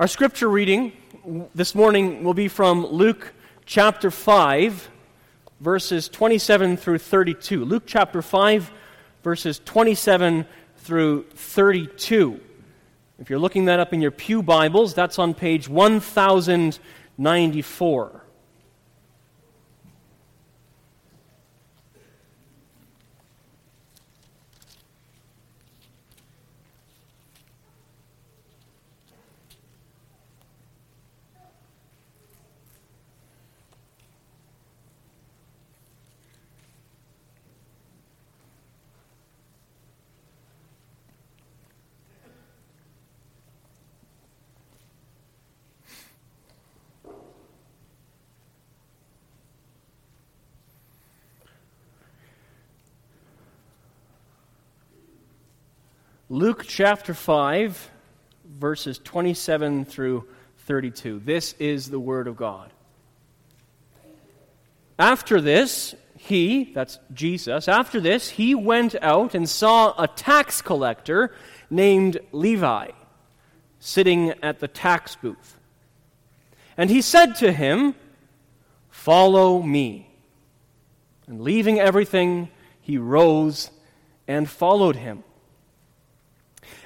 Our scripture reading this morning will be from Luke chapter 5, verses 27 through 32. Luke chapter 5, verses 27 through 32. If you're looking that up in your Pew Bibles, that's on page 1094. Luke chapter 5, verses 27 through 32. This is the Word of God. After this, he, that's Jesus, after this, he went out and saw a tax collector named Levi sitting at the tax booth. And he said to him, Follow me. And leaving everything, he rose and followed him.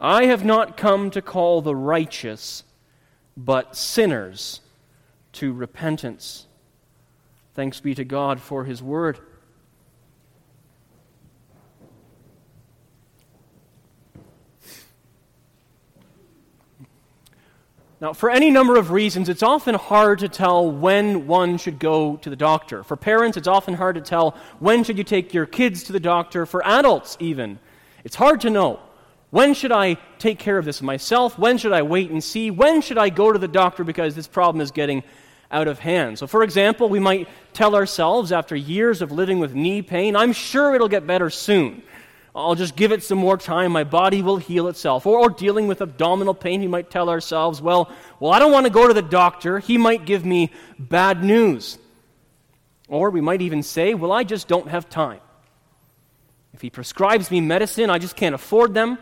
I have not come to call the righteous, but sinners to repentance. Thanks be to God for his word. Now, for any number of reasons, it's often hard to tell when one should go to the doctor. For parents, it's often hard to tell when should you take your kids to the doctor. For adults, even, it's hard to know. When should I take care of this myself? When should I wait and see? When should I go to the doctor because this problem is getting out of hand? So, for example, we might tell ourselves after years of living with knee pain, I'm sure it'll get better soon. I'll just give it some more time. My body will heal itself. Or, or dealing with abdominal pain, we might tell ourselves, well, well, I don't want to go to the doctor. He might give me bad news. Or we might even say, well, I just don't have time. If he prescribes me medicine, I just can't afford them.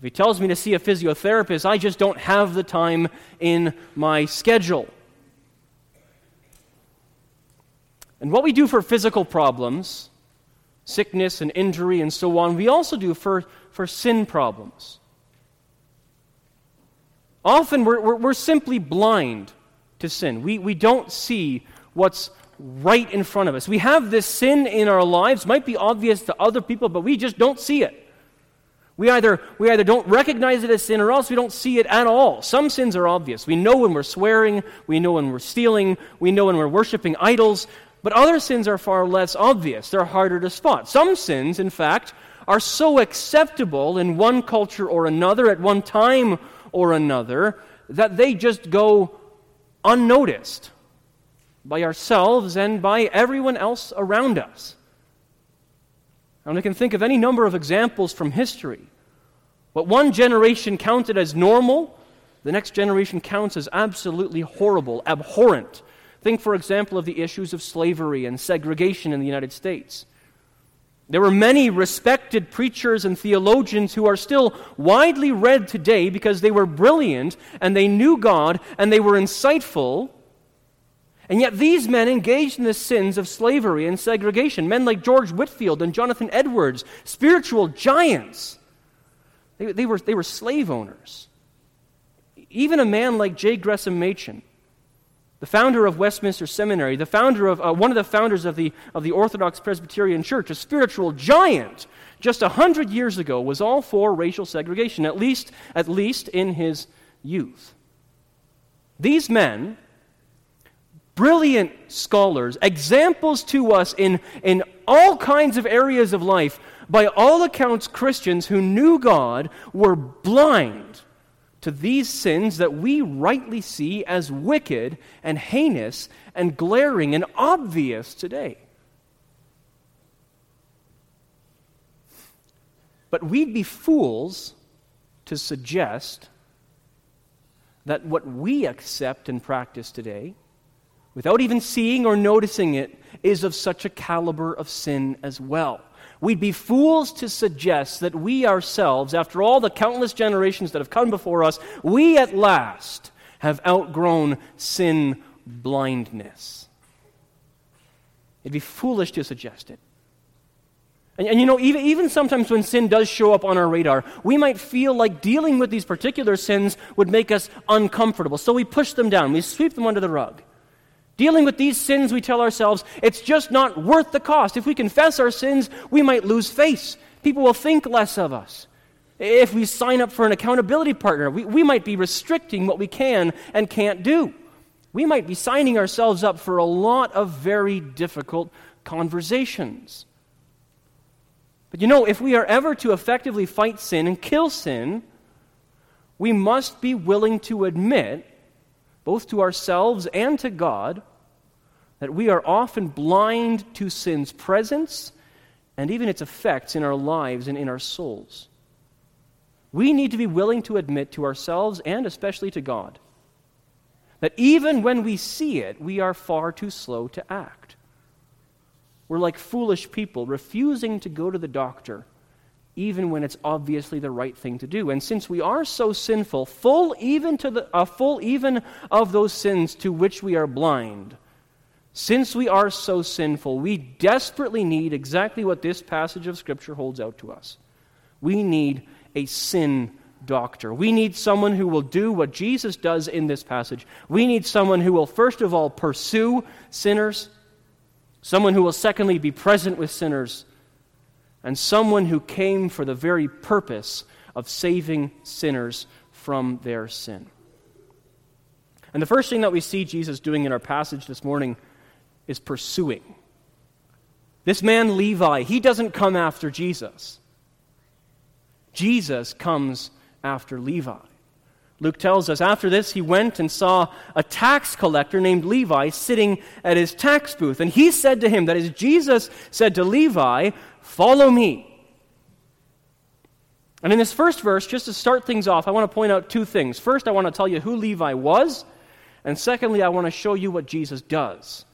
If he tells me to see a physiotherapist, I just don't have the time in my schedule. And what we do for physical problems, sickness and injury and so on, we also do for, for sin problems. Often we're, we're, we're simply blind to sin. We, we don't see what's right in front of us. We have this sin in our lives, might be obvious to other people, but we just don't see it. We either, we either don't recognize it as sin or else we don't see it at all. Some sins are obvious. We know when we're swearing, we know when we're stealing, we know when we're worshiping idols, but other sins are far less obvious. They're harder to spot. Some sins, in fact, are so acceptable in one culture or another, at one time or another, that they just go unnoticed by ourselves and by everyone else around us. And we can think of any number of examples from history. What one generation counted as normal, the next generation counts as absolutely horrible, abhorrent. Think, for example, of the issues of slavery and segregation in the United States. There were many respected preachers and theologians who are still widely read today because they were brilliant and they knew God and they were insightful and yet, these men engaged in the sins of slavery and segregation. Men like George Whitefield and Jonathan Edwards, spiritual giants. They, they, were, they were slave owners. Even a man like J. Gresham Machen, the founder of Westminster Seminary, the founder of, uh, one of the founders of the, of the Orthodox Presbyterian Church, a spiritual giant, just a hundred years ago, was all for racial segregation, at least, at least in his youth. These men brilliant scholars, examples to us in, in all kinds of areas of life, by all accounts, Christians who knew God were blind to these sins that we rightly see as wicked and heinous and glaring and obvious today. But we'd be fools to suggest that what we accept and practice today, without even seeing or noticing it, is of such a caliber of sin as well. We'd be fools to suggest that we ourselves, after all the countless generations that have come before us, we at last have outgrown sin blindness. It'd be foolish to suggest it. And, and, you know, even, even sometimes when sin does show up on our radar, we might feel like dealing with these particular sins would make us uncomfortable. So we push them down, we sweep them under the rug. Dealing with these sins, we tell ourselves, it's just not worth the cost. If we confess our sins, we might lose face. People will think less of us. If we sign up for an accountability partner, we, we might be restricting what we can and can't do. We might be signing ourselves up for a lot of very difficult conversations. But you know, if we are ever to effectively fight sin and kill sin, we must be willing to admit, both to ourselves and to God, that we are often blind to sin's presence and even its effects in our lives and in our souls. We need to be willing to admit to ourselves and especially to God that even when we see it, we are far too slow to act. We're like foolish people refusing to go to the doctor even when it's obviously the right thing to do. And since we are so sinful, full even to the uh, full even of those sins to which we are blind, since we are so sinful, we desperately need exactly what this passage of Scripture holds out to us. We need a sin doctor. We need someone who will do what Jesus does in this passage. We need someone who will, first of all, pursue sinners, someone who will, secondly, be present with sinners, and someone who came for the very purpose of saving sinners from their sin. And the first thing that we see Jesus doing in our passage this morning is pursuing. This man, Levi, he doesn't come after Jesus. Jesus comes after Levi. Luke tells us after this, he went and saw a tax collector named Levi sitting at his tax booth. And he said to him, that is, Jesus said to Levi, Follow me. And in this first verse, just to start things off, I want to point out two things. First, I want to tell you who Levi was. And secondly, I want to show you what Jesus does.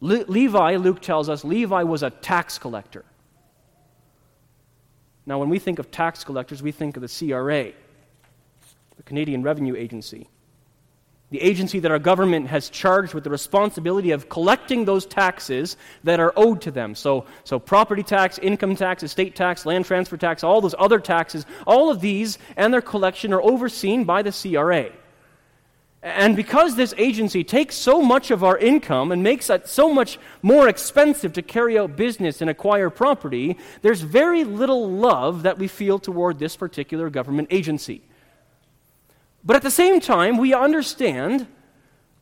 Le- Levi, Luke tells us, Levi was a tax collector. Now, when we think of tax collectors, we think of the CRA, the Canadian Revenue Agency, the agency that our government has charged with the responsibility of collecting those taxes that are owed to them. So, so property tax, income tax, estate tax, land transfer tax, all those other taxes, all of these and their collection are overseen by the CRA. And because this agency takes so much of our income and makes it so much more expensive to carry out business and acquire property, there's very little love that we feel toward this particular government agency. But at the same time, we understand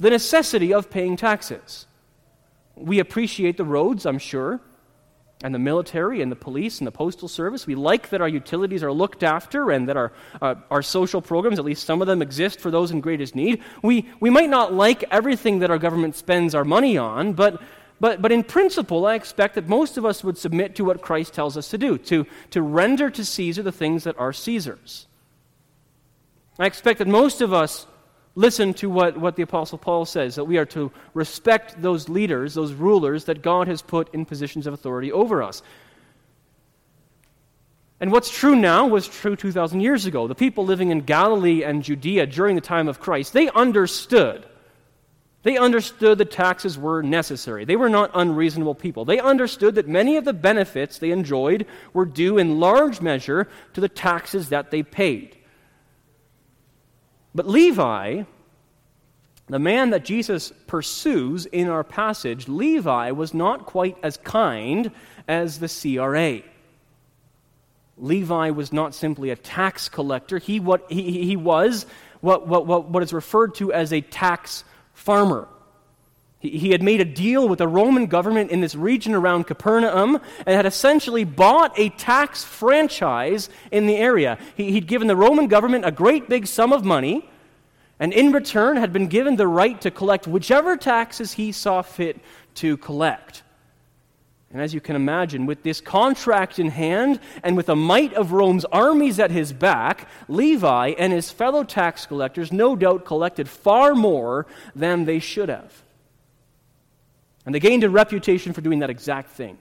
the necessity of paying taxes. We appreciate the roads, I'm sure and the military and the police and the postal service. We like that our utilities are looked after and that our, uh, our social programs, at least some of them, exist for those in greatest need. We, we might not like everything that our government spends our money on, but, but, but in principle, I expect that most of us would submit to what Christ tells us to do to, to render to Caesar the things that are Caesar's. I expect that most of us listen to what, what the Apostle Paul says that we are to respect those leaders, those rulers that God has put in positions of authority over us. And what's true now was true 2,000 years ago. The people living in Galilee and Judea during the time of Christ, they understood. They understood the taxes were necessary. They were not unreasonable people. They understood that many of the benefits they enjoyed were due in large measure to the taxes that they paid. But Levi, the man that Jesus pursues in our passage, Levi was not quite as kind as the CRA. Levi was not simply a tax collector, he, what, he, he was what, what, what, what is referred to as a tax farmer. He had made a deal with the Roman government in this region around Capernaum and had essentially bought a tax franchise in the area. He'd given the Roman government a great big sum of money, and in return had been given the right to collect whichever taxes he saw fit to collect. And as you can imagine, with this contract in hand and with the might of Rome's armies at his back, Levi and his fellow tax collectors no doubt collected far more than they should have. And they gained a reputation for doing that exact thing.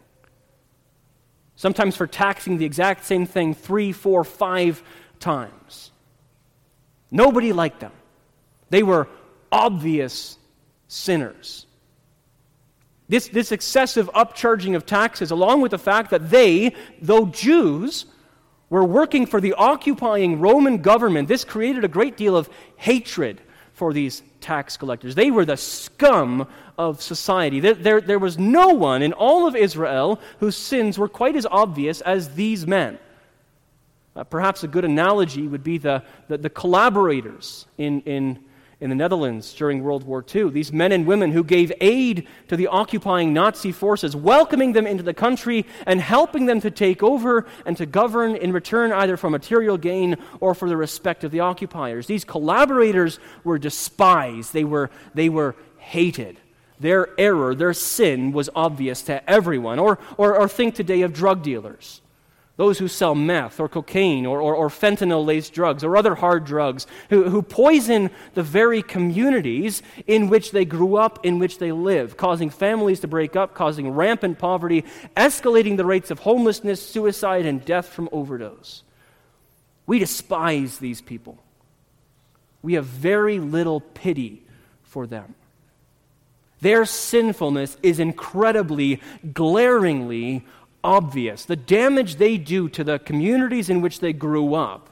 Sometimes for taxing the exact same thing three, four, five times. Nobody liked them. They were obvious sinners. This, this excessive upcharging of taxes, along with the fact that they, though Jews, were working for the occupying Roman government, this created a great deal of hatred for these tax collectors. They were the scum of society. There, there, there, was no one in all of Israel whose sins were quite as obvious as these men. Uh, perhaps a good analogy would be the, the, the collaborators in, in in the Netherlands during World War II. These men and women who gave aid to the occupying Nazi forces, welcoming them into the country and helping them to take over and to govern in return either for material gain or for the respect of the occupiers. These collaborators were despised, they were, they were hated. Their error, their sin was obvious to everyone. Or, or, or think today of drug dealers those who sell meth or cocaine or, or, or fentanyl laced drugs or other hard drugs, who, who poison the very communities in which they grew up, in which they live, causing families to break up, causing rampant poverty, escalating the rates of homelessness, suicide, and death from overdose. We despise these people. We have very little pity for them. Their sinfulness is incredibly, glaringly obvious. The damage they do to the communities in which they grew up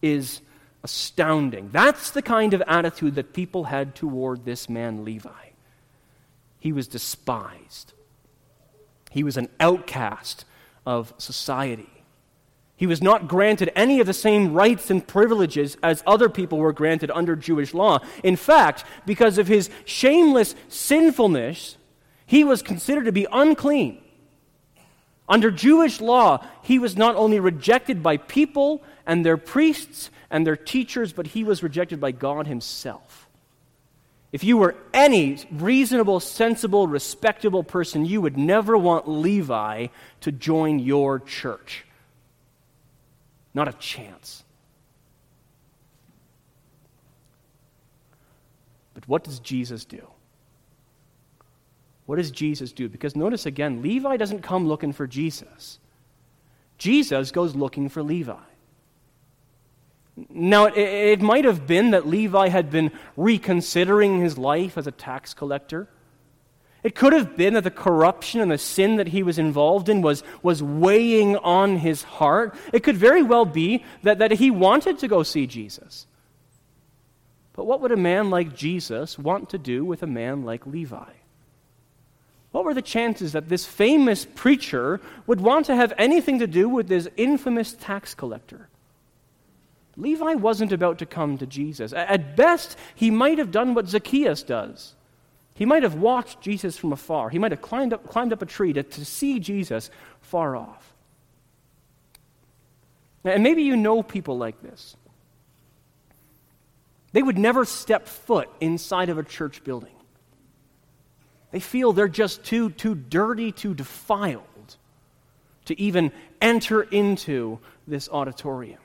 is astounding. That's the kind of attitude that people had toward this man, Levi. He was despised, he was an outcast of society. He was not granted any of the same rights and privileges as other people were granted under Jewish law. In fact, because of his shameless sinfulness, he was considered to be unclean. Under Jewish law, he was not only rejected by people and their priests and their teachers, but he was rejected by God himself. If you were any reasonable, sensible, respectable person, you would never want Levi to join your church. Not a chance. But what does Jesus do? What does Jesus do? Because notice again, Levi doesn't come looking for Jesus, Jesus goes looking for Levi. Now, it, might have been that Levi had been reconsidering his life as a tax collector. It could have been that the corruption and the sin that he was involved in was, was weighing on his heart. It could very well be that, that he wanted to go see Jesus. But what would a man like Jesus want to do with a man like Levi? What were the chances that this famous preacher would want to have anything to do with this infamous tax collector? Levi wasn't about to come to Jesus. At best, he might have done what Zacchaeus does. He might have watched Jesus from afar. He might have climbed up, climbed up a tree to, to see Jesus far off. And maybe you know people like this. They would never step foot inside of a church building. They feel they're just too, too dirty, too defiled to even enter into this auditorium.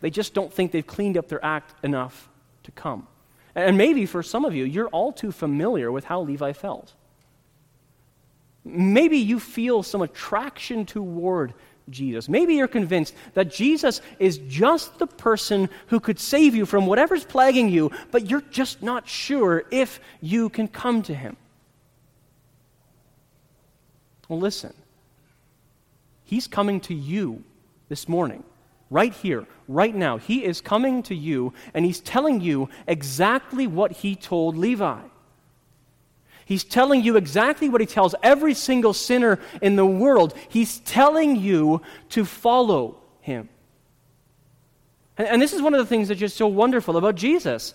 They just don't think they've cleaned up their act enough to come. And maybe for some of you, you're all too familiar with how Levi felt. Maybe you feel some attraction toward Jesus. Maybe you're convinced that Jesus is just the person who could save you from whatever's plaguing you, but you're just not sure if you can come to him. Well, listen. He's coming to you this morning, right here, right now. He is coming to you, and he's telling you exactly what he told Levi. He's telling you exactly what he tells every single sinner in the world. He's telling you to follow him. And, and, this is one of the things that's just so wonderful about Jesus.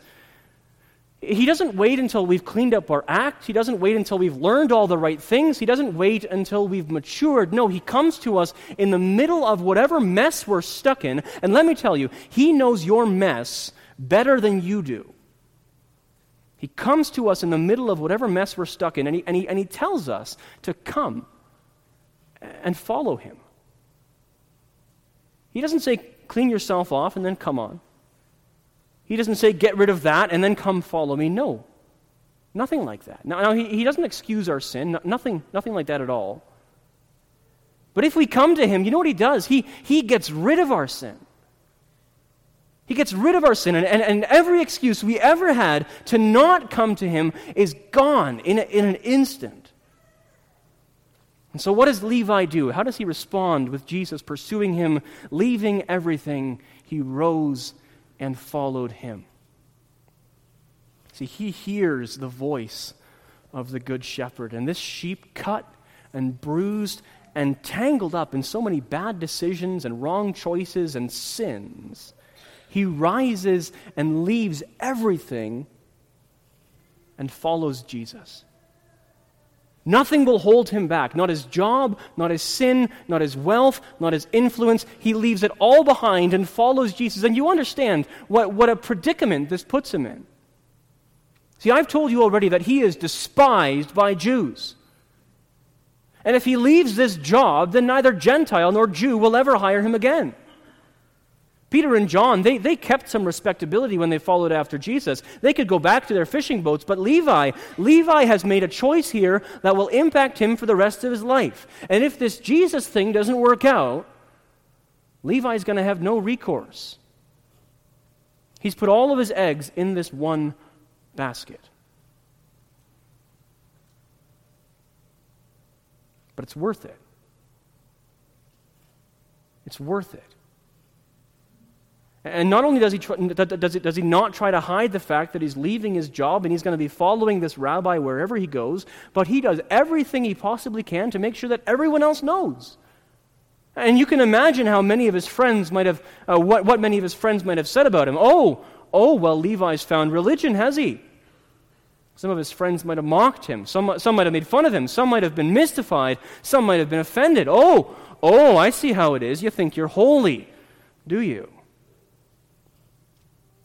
He doesn't wait until we've cleaned up our act. He doesn't wait until we've learned all the right things. He doesn't wait until we've matured. No, He comes to us in the middle of whatever mess we're stuck in. And let me tell you, He knows your mess better than you do. He comes to us in the middle of whatever mess we're stuck in, and He, and he, and he tells us to come and follow Him. He doesn't say, clean yourself off and then come on. He doesn't say, get rid of that and then come follow me. No. Nothing like that. Now, now he, he doesn't excuse our sin, nothing, nothing like that at all. But if we come to him, you know what he does? He, he gets rid of our sin. He gets rid of our sin, and, and, and every excuse we ever had to not come to him is gone in, a, in an instant. And so, what does Levi do? How does he respond with Jesus pursuing him, leaving everything? He rose and followed him. See, he hears the voice of the Good Shepherd, and this sheep cut and bruised and tangled up in so many bad decisions and wrong choices and sins, he rises and leaves everything and follows Jesus. Nothing will hold him back. Not his job, not his sin, not his wealth, not his influence. He leaves it all behind and follows Jesus. And you understand what, what a predicament this puts him in. See, I've told you already that he is despised by Jews. And if he leaves this job, then neither Gentile nor Jew will ever hire him again. Peter and John, they, they kept some respectability when they followed after Jesus. They could go back to their fishing boats, but Levi, Levi has made a choice here that will impact him for the rest of his life. And if this Jesus thing doesn't work out, Levi's going to have no recourse. He's put all of his eggs in this one basket. But it's worth it. It's worth it. And not only does he, try, does, he, does he not try to hide the fact that he's leaving his job and he's going to be following this rabbi wherever he goes, but he does everything he possibly can to make sure that everyone else knows. And you can imagine how many of his friends might have, uh, what, what many of his friends might have said about him. Oh, oh, well, Levi's found religion, has he? Some of his friends might have mocked him. Some, some might have made fun of him. Some might have been mystified. Some might have been offended. Oh, oh, I see how it is. You think you're holy, do you?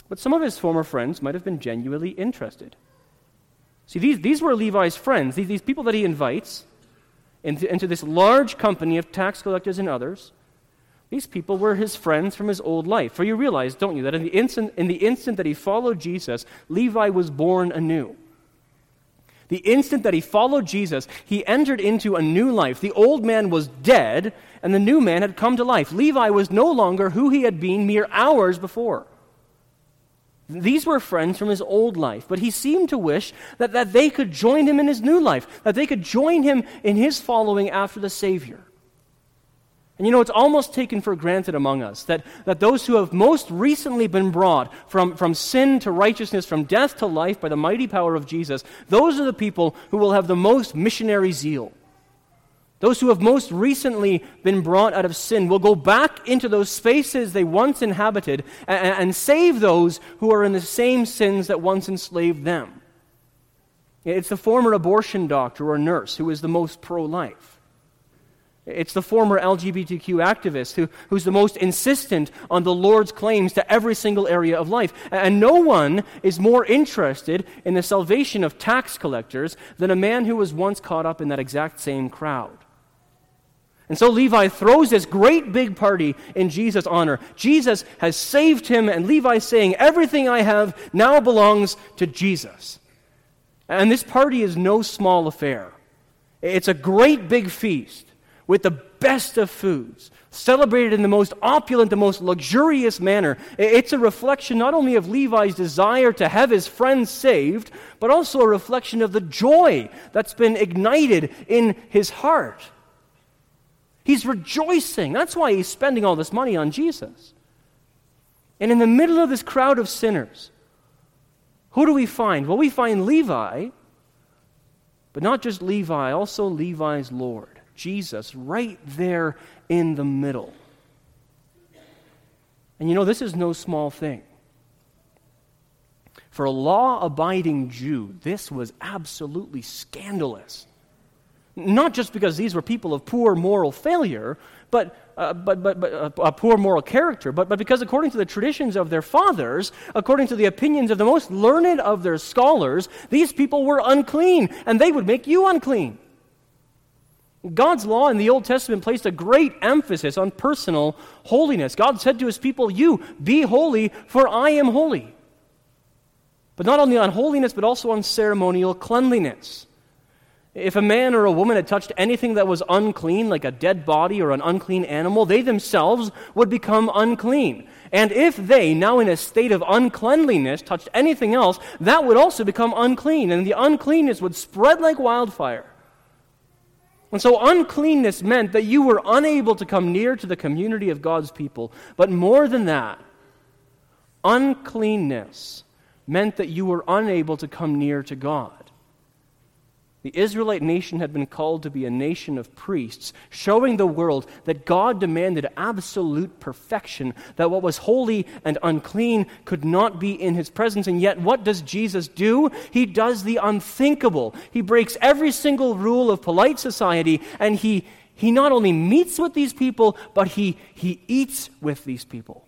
But some of his former friends might have been genuinely interested. See, these, these were Levi's friends, these, these people that he invites into, into this large company of tax collectors and others. These people were his friends from his old life. For you realize, don't you, that in the instant, in the instant that he followed Jesus, Levi was born anew. The instant that he followed Jesus, he entered into a new life. The old man was dead, and the new man had come to life. Levi was no longer who he had been mere hours before. These were friends from his old life, but he seemed to wish that, that they could join him in his new life, that they could join him in his following after the Savior. And you know, it's almost taken for granted among us that, that those who have most recently been brought from, from sin to righteousness, from death to life by the mighty power of Jesus, those are the people who will have the most missionary zeal. Those who have most recently been brought out of sin will go back into those spaces they once inhabited and, and, save those who are in the same sins that once enslaved them. It's the former abortion doctor or nurse who is the most pro life. It's the former LGBTQ activist who, who's the most insistent on the Lord's claims to every single area of life. And no one is more interested in the salvation of tax collectors than a man who was once caught up in that exact same crowd. And so Levi throws this great big party in Jesus' honor. Jesus has saved him, and Levi's saying, Everything I have now belongs to Jesus. And this party is no small affair. It's a great big feast with the best of foods, celebrated in the most opulent, the most luxurious manner. It's a reflection not only of Levi's desire to have his friends saved, but also a reflection of the joy that's been ignited in his heart. He's rejoicing. That's why he's spending all this money on Jesus. And in the middle of this crowd of sinners, who do we find? Well, we find Levi, but not just Levi, also Levi's Lord, Jesus, right there in the middle. And you know, this is no small thing. For a law abiding Jew, this was absolutely scandalous. Not just because these were people of poor moral failure, but, uh, but, but, but uh, a poor moral character, but, but because according to the traditions of their fathers, according to the opinions of the most learned of their scholars, these people were unclean, and they would make you unclean. God's law in the Old Testament placed a great emphasis on personal holiness. God said to his people, You be holy, for I am holy. But not only on holiness, but also on ceremonial cleanliness. If a man or a woman had touched anything that was unclean, like a dead body or an unclean animal, they themselves would become unclean. And if they, now in a state of uncleanliness, touched anything else, that would also become unclean, and the uncleanness would spread like wildfire. And so uncleanness meant that you were unable to come near to the community of God's people. But more than that, uncleanness meant that you were unable to come near to God. The Israelite nation had been called to be a nation of priests, showing the world that God demanded absolute perfection, that what was holy and unclean could not be in his presence. And yet, what does Jesus do? He does the unthinkable. He breaks every single rule of polite society, and he, he not only meets with these people, but he, he eats with these people.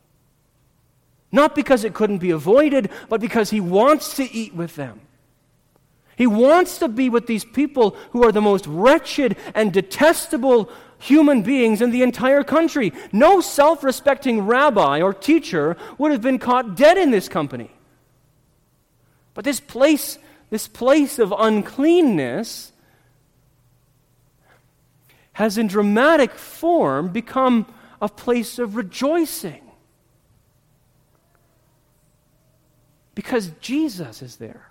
Not because it couldn't be avoided, but because he wants to eat with them. He wants to be with these people who are the most wretched and detestable human beings in the entire country. No self respecting rabbi or teacher would have been caught dead in this company. But this place, this place of uncleanness, has in dramatic form become a place of rejoicing. Because Jesus is there.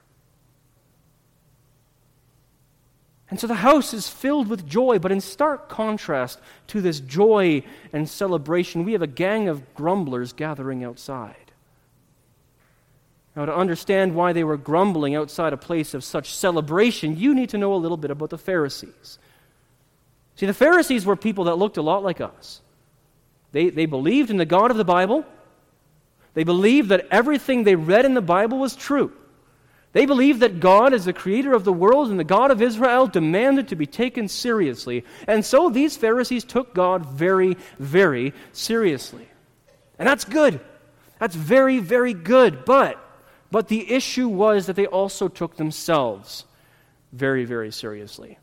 And so the house is filled with joy, but in stark contrast to this joy and celebration, we have a gang of grumblers gathering outside. Now, to understand why they were grumbling outside a place of such celebration, you need to know a little bit about the Pharisees. See, the Pharisees were people that looked a lot like us. They, they believed in the God of the Bible, they believed that everything they read in the Bible was true. They believed that God, as the creator of the world and the God of Israel, demanded to be taken seriously. And so these Pharisees took God very, very seriously. And that's good. That's very, very good. But, but the issue was that they also took themselves very, very seriously.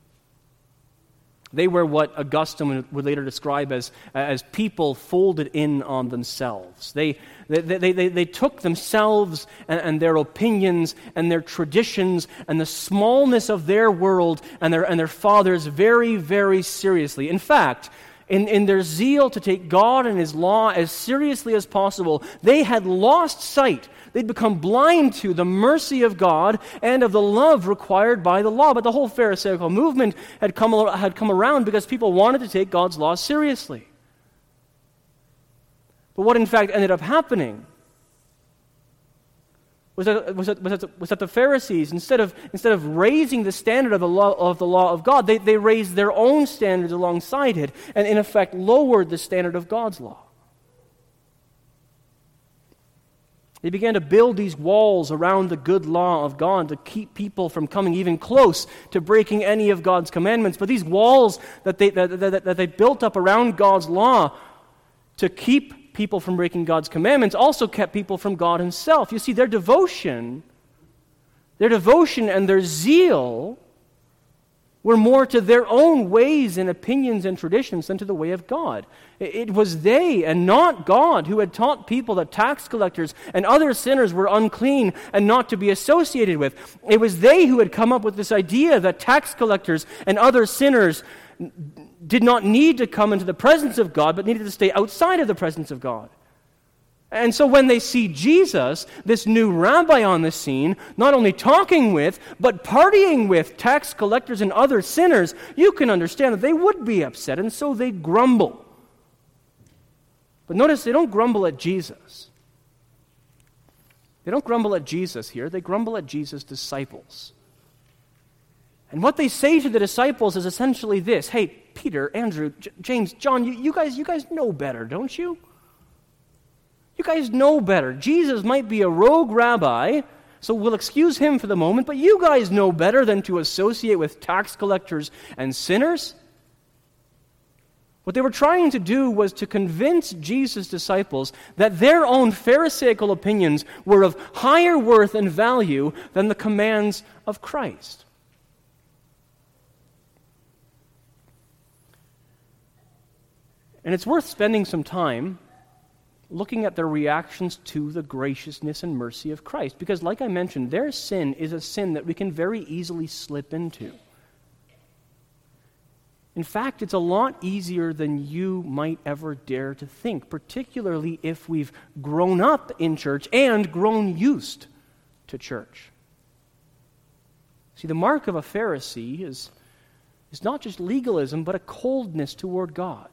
They were what Augustine would later describe as, as people folded in on themselves. They, they, they, they, they took themselves and, and, their opinions and their traditions and the smallness of their world and their, and their fathers very, very seriously. In fact, in, in their zeal to take God and His law as seriously as possible, they had lost sight They'd become blind to the mercy of God and of the love required by the law. But the whole Pharisaical movement had come, had come around because people wanted to take God's law seriously. But what in fact ended up happening was that, was that, was that, was that the Pharisees, instead of, instead of raising the standard of the law of, the law of God, they, they raised their own standards alongside it and, in effect, lowered the standard of God's law. They began to build these walls around the good law of God to keep people from coming even close to breaking any of God's commandments. But these walls that they, that, that, that they built up around God's law to keep people from breaking God's commandments also kept people from God Himself. You see, their devotion, their devotion and their zeal were more to their own ways and opinions and traditions than to the way of God. It was they and not God who had taught people that tax collectors and other sinners were unclean and not to be associated with. It was they who had come up with this idea that tax collectors and other sinners did not need to come into the presence of God, but needed to stay outside of the presence of God. And so when they see Jesus, this new rabbi on the scene, not only talking with, but partying with tax collectors and other sinners, you can understand that they would be upset, and so they grumble. But notice they don't grumble at Jesus. They don't grumble at Jesus here, they grumble at Jesus' disciples. And what they say to the disciples is essentially this Hey, Peter, Andrew, J- James, John, you, you, guys, you guys know better, don't you? You guys know better. Jesus might be a rogue rabbi, so we'll excuse him for the moment, but you guys know better than to associate with tax collectors and sinners. What they were trying to do was to convince Jesus' disciples that their own Pharisaical opinions were of higher worth and value than the commands of Christ. And it's worth spending some time looking at their reactions to the graciousness and mercy of Christ. Because, like I mentioned, their sin is a sin that we can very easily slip into. In fact, it's a lot easier than you might ever dare to think, particularly if we've grown up in church and grown used to church. See, the mark of a Pharisee is, is not just legalism, but a coldness toward God.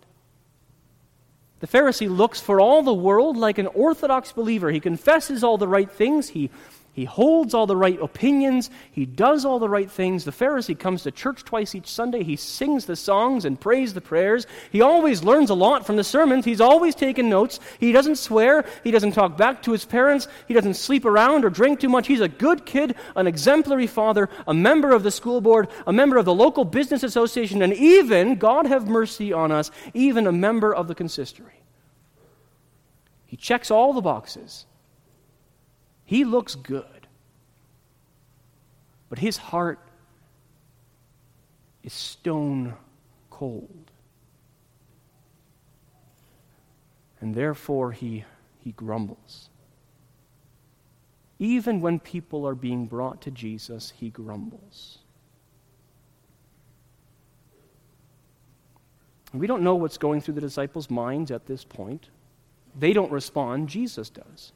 The Pharisee looks for all the world like an orthodox believer. He confesses all the right things. He he holds all the right opinions. He does all the right things. The Pharisee comes to church twice each Sunday. He sings the songs and prays the prayers. He always learns a lot from the sermons. He's always taking notes. He doesn't swear. He doesn't talk back to his parents. He doesn't sleep around or drink too much. He's a good kid, an exemplary father, a member of the school board, a member of the local business association, and even, God have mercy on us, even a member of the consistory. He checks all the boxes. He looks good. But his heart is stone cold. And therefore he, he grumbles. Even when people are being brought to Jesus, he grumbles. We don't know what's going through the disciples' minds at this point. They don't respond, Jesus does.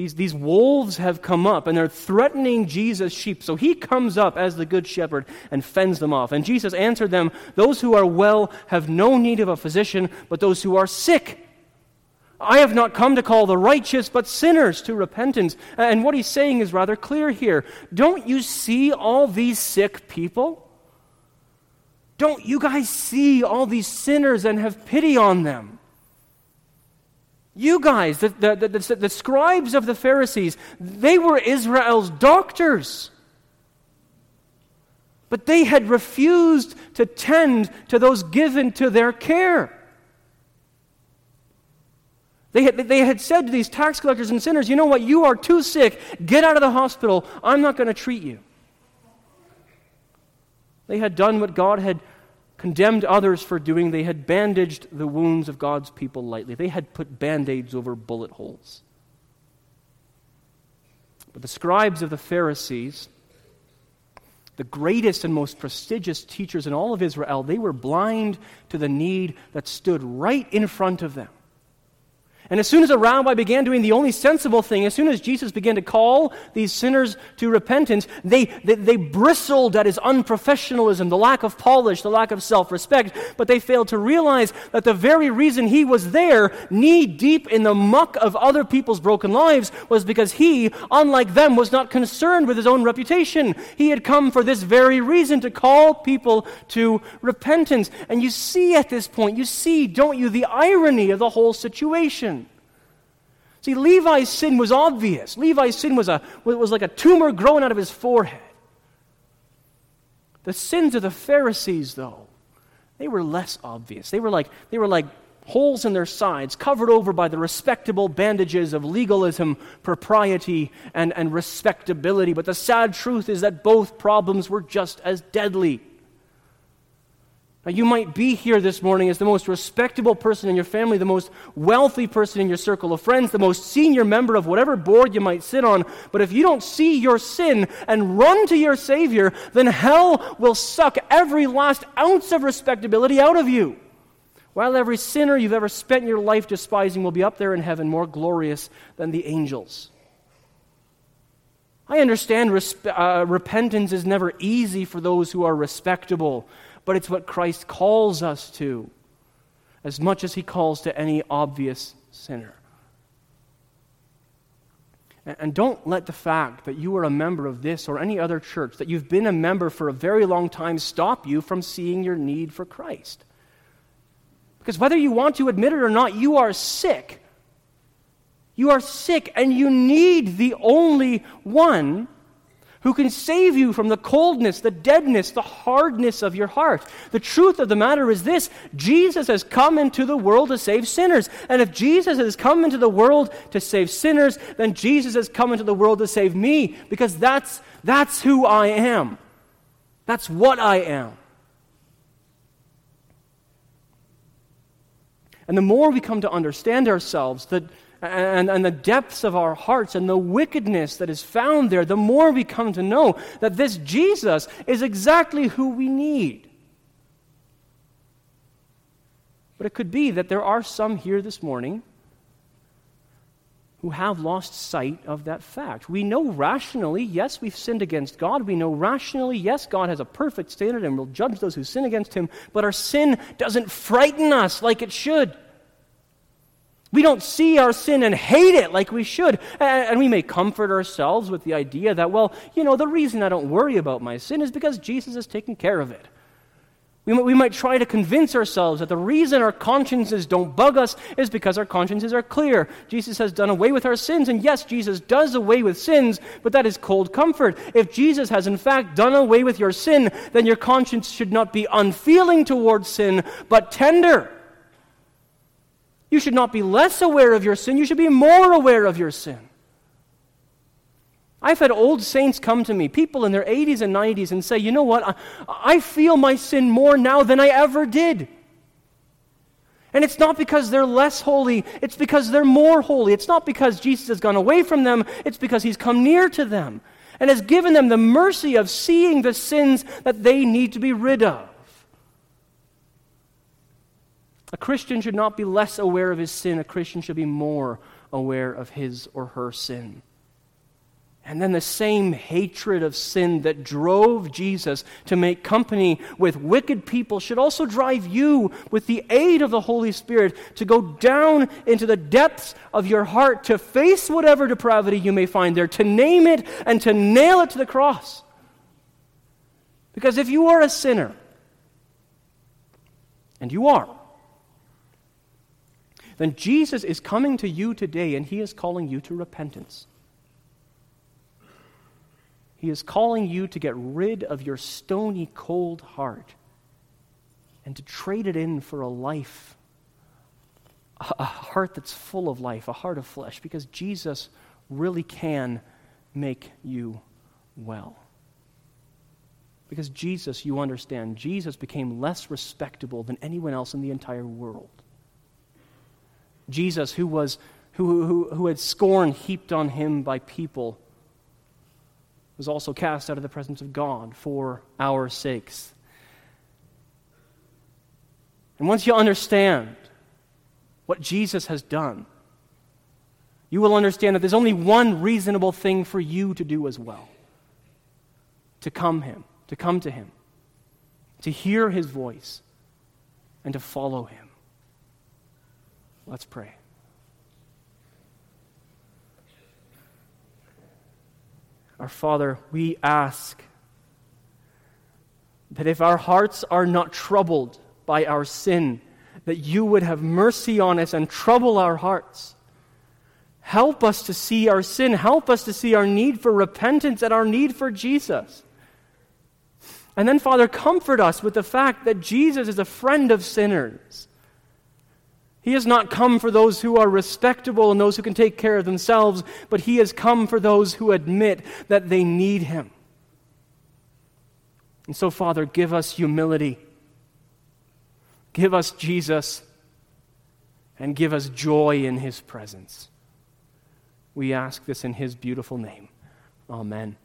These, these wolves have come up and they're threatening Jesus' sheep. So he comes up as the good shepherd and fends them off. And Jesus answered them Those who are well have no need of a physician, but those who are sick. I have not come to call the righteous, but sinners to repentance. And what he's saying is rather clear here. Don't you see all these sick people? Don't you guys see all these sinners and have pity on them? You guys, the, the, the, the, scribes of the Pharisees, they were Israel's doctors. But they had refused to tend to those given to their care. They had, they had said to these tax collectors and sinners, you know what, you are too sick. Get out of the hospital. I'm not going to treat you. They had done what God had condemned others for doing, they had bandaged the wounds of God's people lightly. They had put band aids over bullet holes. But the scribes of the Pharisees, the greatest and most prestigious teachers in all of Israel, they were blind to the need that stood right in front of them. And as soon as a rabbi began doing the only sensible thing, as soon as Jesus began to call these sinners to repentance, they, they, they bristled at his unprofessionalism, the lack of polish, the lack of self respect, but they failed to realize that the very reason he was there, knee deep in the muck of other people's broken lives, was because he, unlike them, was not concerned with his own reputation. He had come for this very reason to call people to repentance. And you see at this point, you see, don't you, the irony of the whole situation. See, Levi's sin was obvious. Levi's sin was, a, was like a tumor growing out of his forehead. The sins of the Pharisees, though, they were less obvious. They were like, they were like holes in their sides, covered over by the respectable bandages of legalism, propriety, and, and respectability. But the sad truth is that both problems were just as deadly. Now, you might be here this morning as the most respectable person in your family, the most wealthy person in your circle of friends, the most senior member of whatever board you might sit on. But if you don't see your sin and run to your Savior, then hell will suck every last ounce of respectability out of you. While every sinner you've ever spent your life despising will be up there in heaven more glorious than the angels. I understand resp- uh, repentance is never easy for those who are respectable but it's what Christ calls us to as much as he calls to any obvious sinner. And don't let the fact that you are a member of this or any other church, that you've been a member for a very long time, stop you from seeing your need for Christ. Because whether you want to admit it or not, you are sick. You are sick and you need the only one who can save you from the coldness, the deadness, the hardness of your heart. The truth of the matter is this Jesus has come into the world to save sinners. And if Jesus has come into the world to save sinners, then Jesus has come into the world to save me because that's, that's who I am. That's what I am. And the more we come to understand ourselves, that and, and the depths of our hearts and the wickedness that is found there, the more we come to know that this Jesus is exactly who we need. But it could be that there are some here this morning who have lost sight of that fact. We know rationally, yes, we've sinned against God. We know rationally, yes, God has a perfect standard and will judge those who sin against him. But our sin doesn't frighten us like it should. We don't see our sin and hate it like we should. And we may comfort ourselves with the idea that, well, you know, the reason I don't worry about my sin is because Jesus has taken care of it. We might, try to convince ourselves that the reason our consciences don't bug us is because our consciences are clear. Jesus has done away with our sins, and yes, Jesus does away with sins, but that is cold comfort. If Jesus has in fact done away with your sin, then your conscience should not be unfeeling towards sin, but tender. You should not be less aware of your sin, you should be more aware of your sin. I've had old saints come to me, people in their 80s and 90s, and say, You know what? I, I feel my sin more now than I ever did. And it's not because they're less holy, it's because they're more holy. It's not because Jesus has gone away from them, it's because he's come near to them and has given them the mercy of seeing the sins that they need to be rid of. A Christian should not be less aware of his sin, a Christian should be more aware of his or her sin. And then the same hatred of sin that drove Jesus to make company with wicked people should also drive you, with the aid of the Holy Spirit, to go down into the depths of your heart, to face whatever depravity you may find there, to name it and to nail it to the cross. Because if you are a sinner, and you are, then Jesus is coming to you today and he is calling you to repentance. He is calling you to get rid of your stony, cold heart and to trade it in for a life, a heart that's full of life, a heart of flesh, because Jesus really can make you well. Because Jesus, you understand, Jesus became less respectable than anyone else in the entire world. Jesus, who, was, who, who, who had scorn heaped on him by people, was also cast out of the presence of God for our sakes. And once you understand what Jesus has done, you will understand that there's only one reasonable thing for you to do as well to come him, to come to him, to hear his voice, and to follow him. Let's pray. Our Father, we ask that if our hearts are not troubled by our sin, that you would have mercy on us and trouble our hearts. Help us to see our sin. Help us to see our need for repentance and our need for Jesus. And then, Father, comfort us with the fact that Jesus is a friend of sinners. He has not come for those who are respectable and those who can take care of themselves, but He has come for those who admit that they need Him. And so, Father, give us humility. Give us Jesus and give us joy in His presence. We ask this in His beautiful name. Amen.